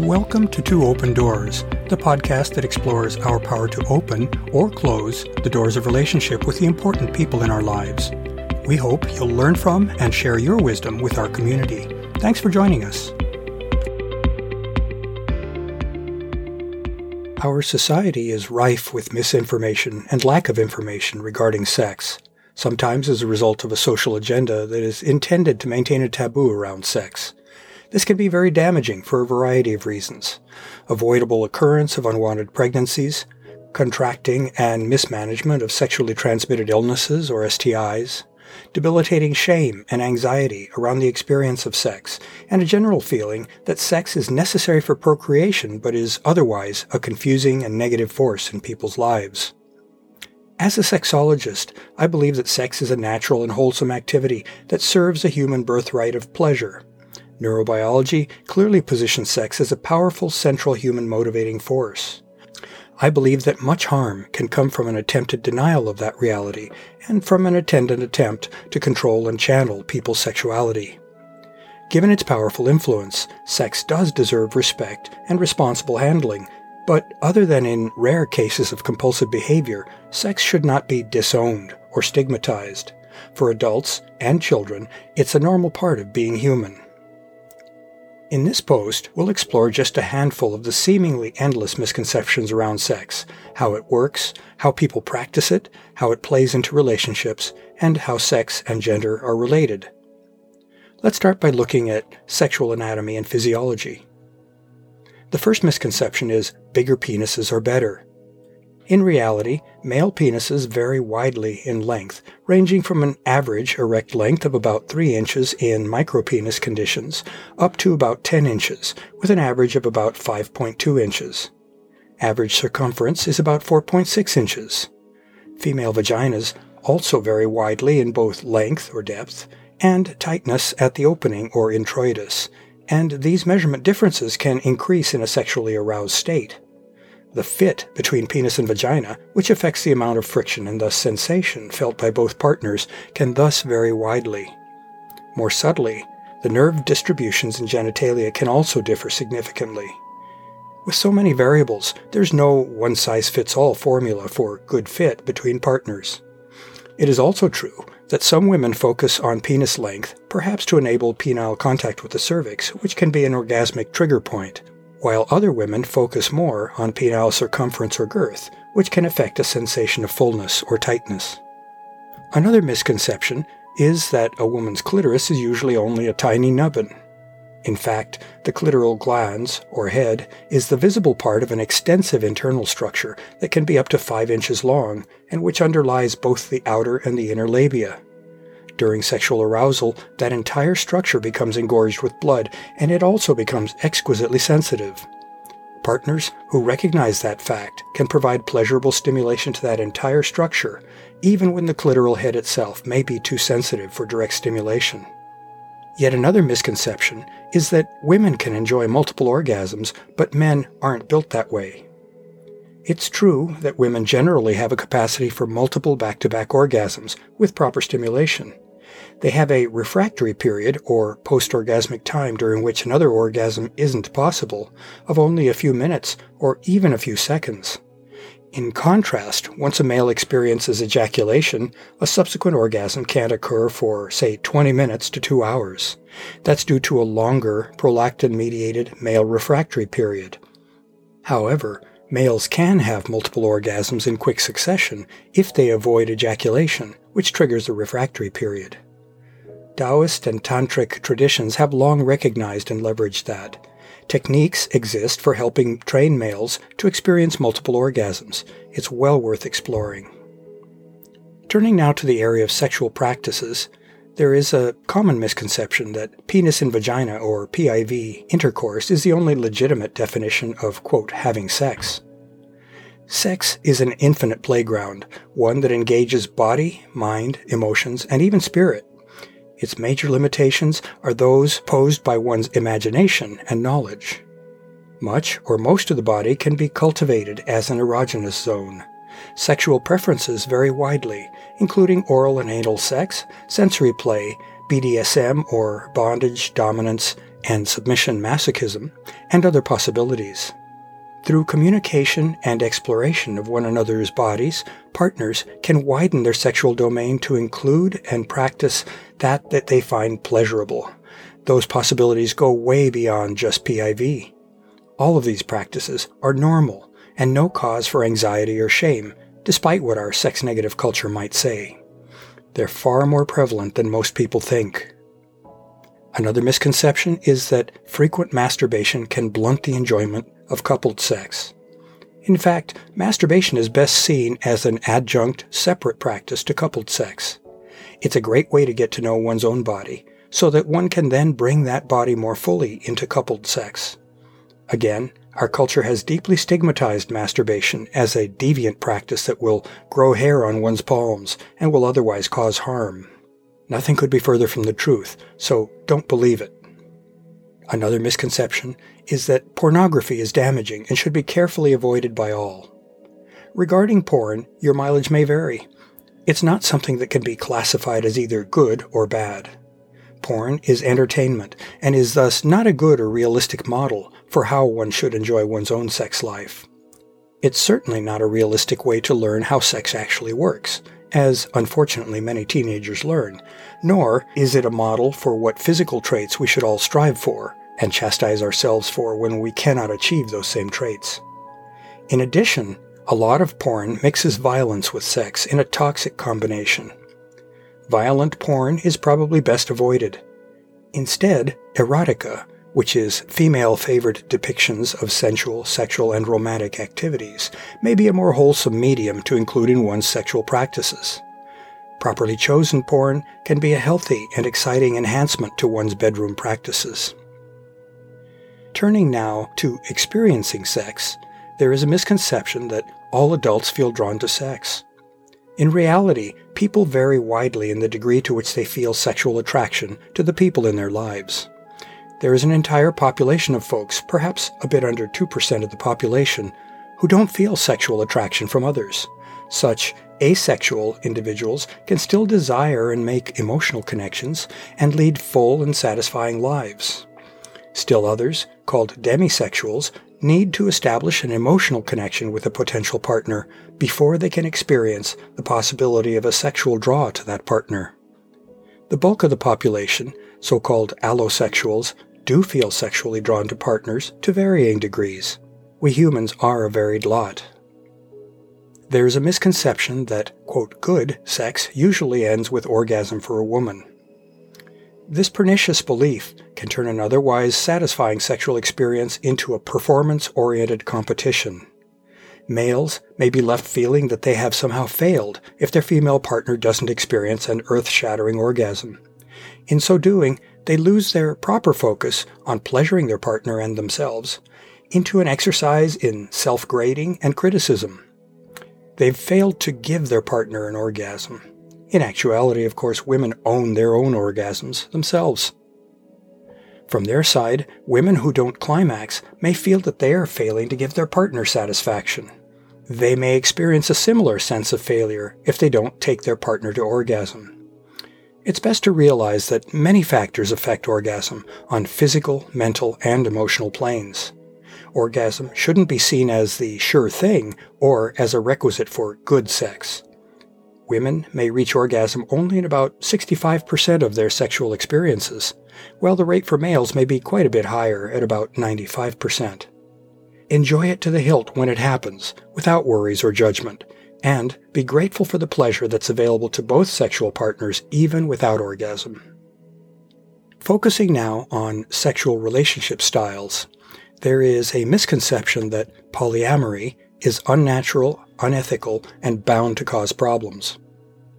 Welcome to Two Open Doors, the podcast that explores our power to open or close the doors of relationship with the important people in our lives. We hope you'll learn from and share your wisdom with our community. Thanks for joining us. Our society is rife with misinformation and lack of information regarding sex, sometimes as a result of a social agenda that is intended to maintain a taboo around sex. This can be very damaging for a variety of reasons. Avoidable occurrence of unwanted pregnancies, contracting and mismanagement of sexually transmitted illnesses or STIs, debilitating shame and anxiety around the experience of sex, and a general feeling that sex is necessary for procreation but is otherwise a confusing and negative force in people's lives. As a sexologist, I believe that sex is a natural and wholesome activity that serves a human birthright of pleasure. Neurobiology clearly positions sex as a powerful central human motivating force. I believe that much harm can come from an attempted denial of that reality and from an attendant attempt to control and channel people's sexuality. Given its powerful influence, sex does deserve respect and responsible handling, but other than in rare cases of compulsive behavior, sex should not be disowned or stigmatized. For adults and children, it's a normal part of being human. In this post, we'll explore just a handful of the seemingly endless misconceptions around sex, how it works, how people practice it, how it plays into relationships, and how sex and gender are related. Let's start by looking at sexual anatomy and physiology. The first misconception is bigger penises are better. In reality, male penises vary widely in length, ranging from an average erect length of about 3 inches in micropenis conditions up to about 10 inches, with an average of about 5.2 inches. Average circumference is about 4.6 inches. Female vaginas also vary widely in both length or depth and tightness at the opening or introitus, and these measurement differences can increase in a sexually aroused state. The fit between penis and vagina, which affects the amount of friction and thus sensation felt by both partners, can thus vary widely. More subtly, the nerve distributions in genitalia can also differ significantly. With so many variables, there's no one size fits all formula for good fit between partners. It is also true that some women focus on penis length, perhaps to enable penile contact with the cervix, which can be an orgasmic trigger point, while other women focus more on penile circumference or girth, which can affect a sensation of fullness or tightness. Another misconception is that a woman's clitoris is usually only a tiny nubbin. In fact, the clitoral glans, or head, is the visible part of an extensive internal structure that can be up to 5 inches long and which underlies both the outer and the inner labia. During sexual arousal, that entire structure becomes engorged with blood, and it also becomes exquisitely sensitive. Partners who recognize that fact can provide pleasurable stimulation to that entire structure, even when the clitoral head itself may be too sensitive for direct stimulation. Yet another misconception is that women can enjoy multiple orgasms, but men aren't built that way. It's true that women generally have a capacity for multiple back to back orgasms with proper stimulation. They have a refractory period, or post orgasmic time, during which another orgasm isn't possible, of only a few minutes or even a few seconds. In contrast, once a male experiences ejaculation, a subsequent orgasm can't occur for, say, 20 minutes to 2 hours. That's due to a longer prolactin mediated male refractory period. However, males can have multiple orgasms in quick succession if they avoid ejaculation, which triggers a refractory period. Taoist and Tantric traditions have long recognized and leveraged that. Techniques exist for helping train males to experience multiple orgasms. It's well worth exploring. Turning now to the area of sexual practices, there is a common misconception that penis and vagina, or PIV, intercourse is the only legitimate definition of, quote, having sex. Sex is an infinite playground, one that engages body, mind, emotions, and even spirit. Its major limitations are those posed by one's imagination and knowledge. Much or most of the body can be cultivated as an erogenous zone. Sexual preferences vary widely, including oral and anal sex, sensory play, BDSM or bondage, dominance, and submission masochism, and other possibilities. Through communication and exploration of one another's bodies, partners can widen their sexual domain to include and practice that that they find pleasurable. Those possibilities go way beyond just PIV. All of these practices are normal and no cause for anxiety or shame, despite what our sex negative culture might say. They're far more prevalent than most people think. Another misconception is that frequent masturbation can blunt the enjoyment of coupled sex. In fact, masturbation is best seen as an adjunct, separate practice to coupled sex. It's a great way to get to know one's own body, so that one can then bring that body more fully into coupled sex. Again, our culture has deeply stigmatized masturbation as a deviant practice that will grow hair on one's palms and will otherwise cause harm. Nothing could be further from the truth, so don't believe it. Another misconception is that pornography is damaging and should be carefully avoided by all. Regarding porn, your mileage may vary. It's not something that can be classified as either good or bad. Porn is entertainment and is thus not a good or realistic model for how one should enjoy one's own sex life. It's certainly not a realistic way to learn how sex actually works, as unfortunately many teenagers learn, nor is it a model for what physical traits we should all strive for, and chastise ourselves for when we cannot achieve those same traits. In addition, a lot of porn mixes violence with sex in a toxic combination. Violent porn is probably best avoided. Instead, erotica, which is female favored depictions of sensual, sexual, and romantic activities, may be a more wholesome medium to include in one's sexual practices. Properly chosen porn can be a healthy and exciting enhancement to one's bedroom practices. Turning now to experiencing sex, there is a misconception that all adults feel drawn to sex. In reality, people vary widely in the degree to which they feel sexual attraction to the people in their lives. There is an entire population of folks, perhaps a bit under 2% of the population, who don't feel sexual attraction from others. Such asexual individuals can still desire and make emotional connections and lead full and satisfying lives. Still others, called demisexuals, need to establish an emotional connection with a potential partner before they can experience the possibility of a sexual draw to that partner. The bulk of the population, so called allosexuals, do feel sexually drawn to partners to varying degrees. We humans are a varied lot. There is a misconception that, quote, good sex usually ends with orgasm for a woman. This pernicious belief can turn an otherwise satisfying sexual experience into a performance oriented competition. Males may be left feeling that they have somehow failed if their female partner doesn't experience an earth shattering orgasm. In so doing, they lose their proper focus on pleasuring their partner and themselves into an exercise in self grading and criticism. They've failed to give their partner an orgasm. In actuality, of course, women own their own orgasms themselves. From their side, women who don't climax may feel that they are failing to give their partner satisfaction. They may experience a similar sense of failure if they don't take their partner to orgasm. It's best to realize that many factors affect orgasm on physical, mental, and emotional planes. Orgasm shouldn't be seen as the sure thing or as a requisite for good sex. Women may reach orgasm only in about 65% of their sexual experiences, while the rate for males may be quite a bit higher at about 95%. Enjoy it to the hilt when it happens, without worries or judgment, and be grateful for the pleasure that's available to both sexual partners even without orgasm. Focusing now on sexual relationship styles, there is a misconception that polyamory is unnatural, unethical, and bound to cause problems.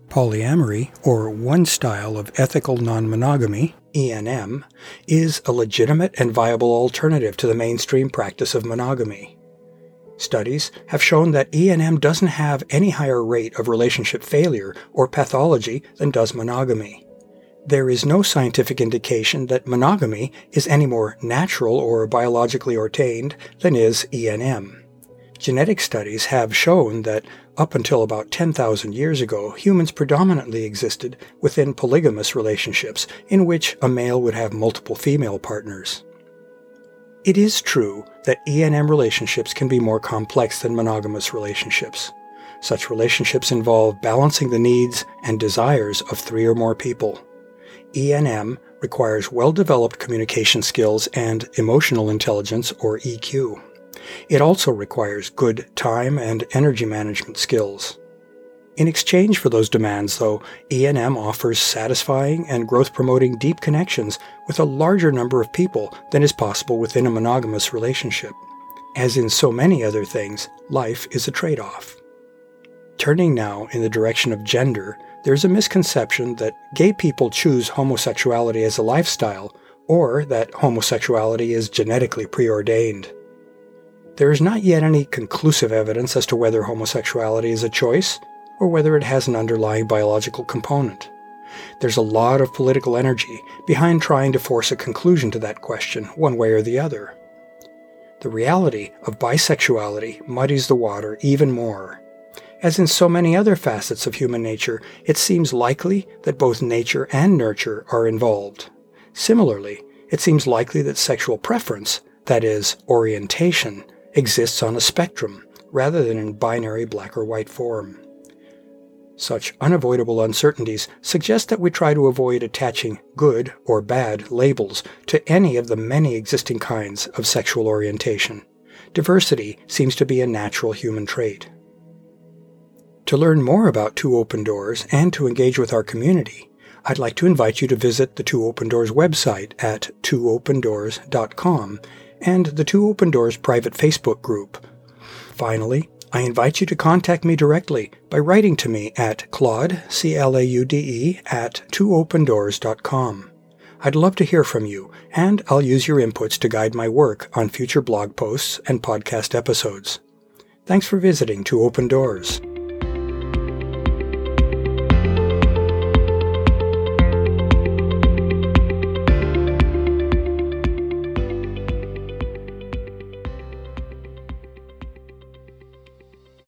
Polyamory, or one style of ethical non monogamy, ENM, is a legitimate and viable alternative to the mainstream practice of monogamy. Studies have shown that ENM doesn't have any higher rate of relationship failure or pathology than does monogamy. There is no scientific indication that monogamy is any more natural or biologically ordained than is ENM. Genetic studies have shown that up until about 10,000 years ago, humans predominantly existed within polygamous relationships in which a male would have multiple female partners. It is true that ENM relationships can be more complex than monogamous relationships. Such relationships involve balancing the needs and desires of three or more people. ENM requires well developed communication skills and emotional intelligence, or EQ. It also requires good time and energy management skills. In exchange for those demands, though, ENM offers satisfying and growth promoting deep connections with a larger number of people than is possible within a monogamous relationship. As in so many other things, life is a trade off. Turning now in the direction of gender, there's a misconception that gay people choose homosexuality as a lifestyle or that homosexuality is genetically preordained. There is not yet any conclusive evidence as to whether homosexuality is a choice or whether it has an underlying biological component. There's a lot of political energy behind trying to force a conclusion to that question, one way or the other. The reality of bisexuality muddies the water even more. As in so many other facets of human nature, it seems likely that both nature and nurture are involved. Similarly, it seems likely that sexual preference, that is, orientation, exists on a spectrum rather than in binary black or white form. Such unavoidable uncertainties suggest that we try to avoid attaching good or bad labels to any of the many existing kinds of sexual orientation. Diversity seems to be a natural human trait. To learn more about Two Open Doors and to engage with our community, I'd like to invite you to visit the Two Open Doors website at twoopendoors.com and the Two Open Doors private Facebook group. Finally, I invite you to contact me directly by writing to me at claude, C-L-A-U-D-E, at twoopendoors.com. I'd love to hear from you, and I'll use your inputs to guide my work on future blog posts and podcast episodes. Thanks for visiting Two Open Doors.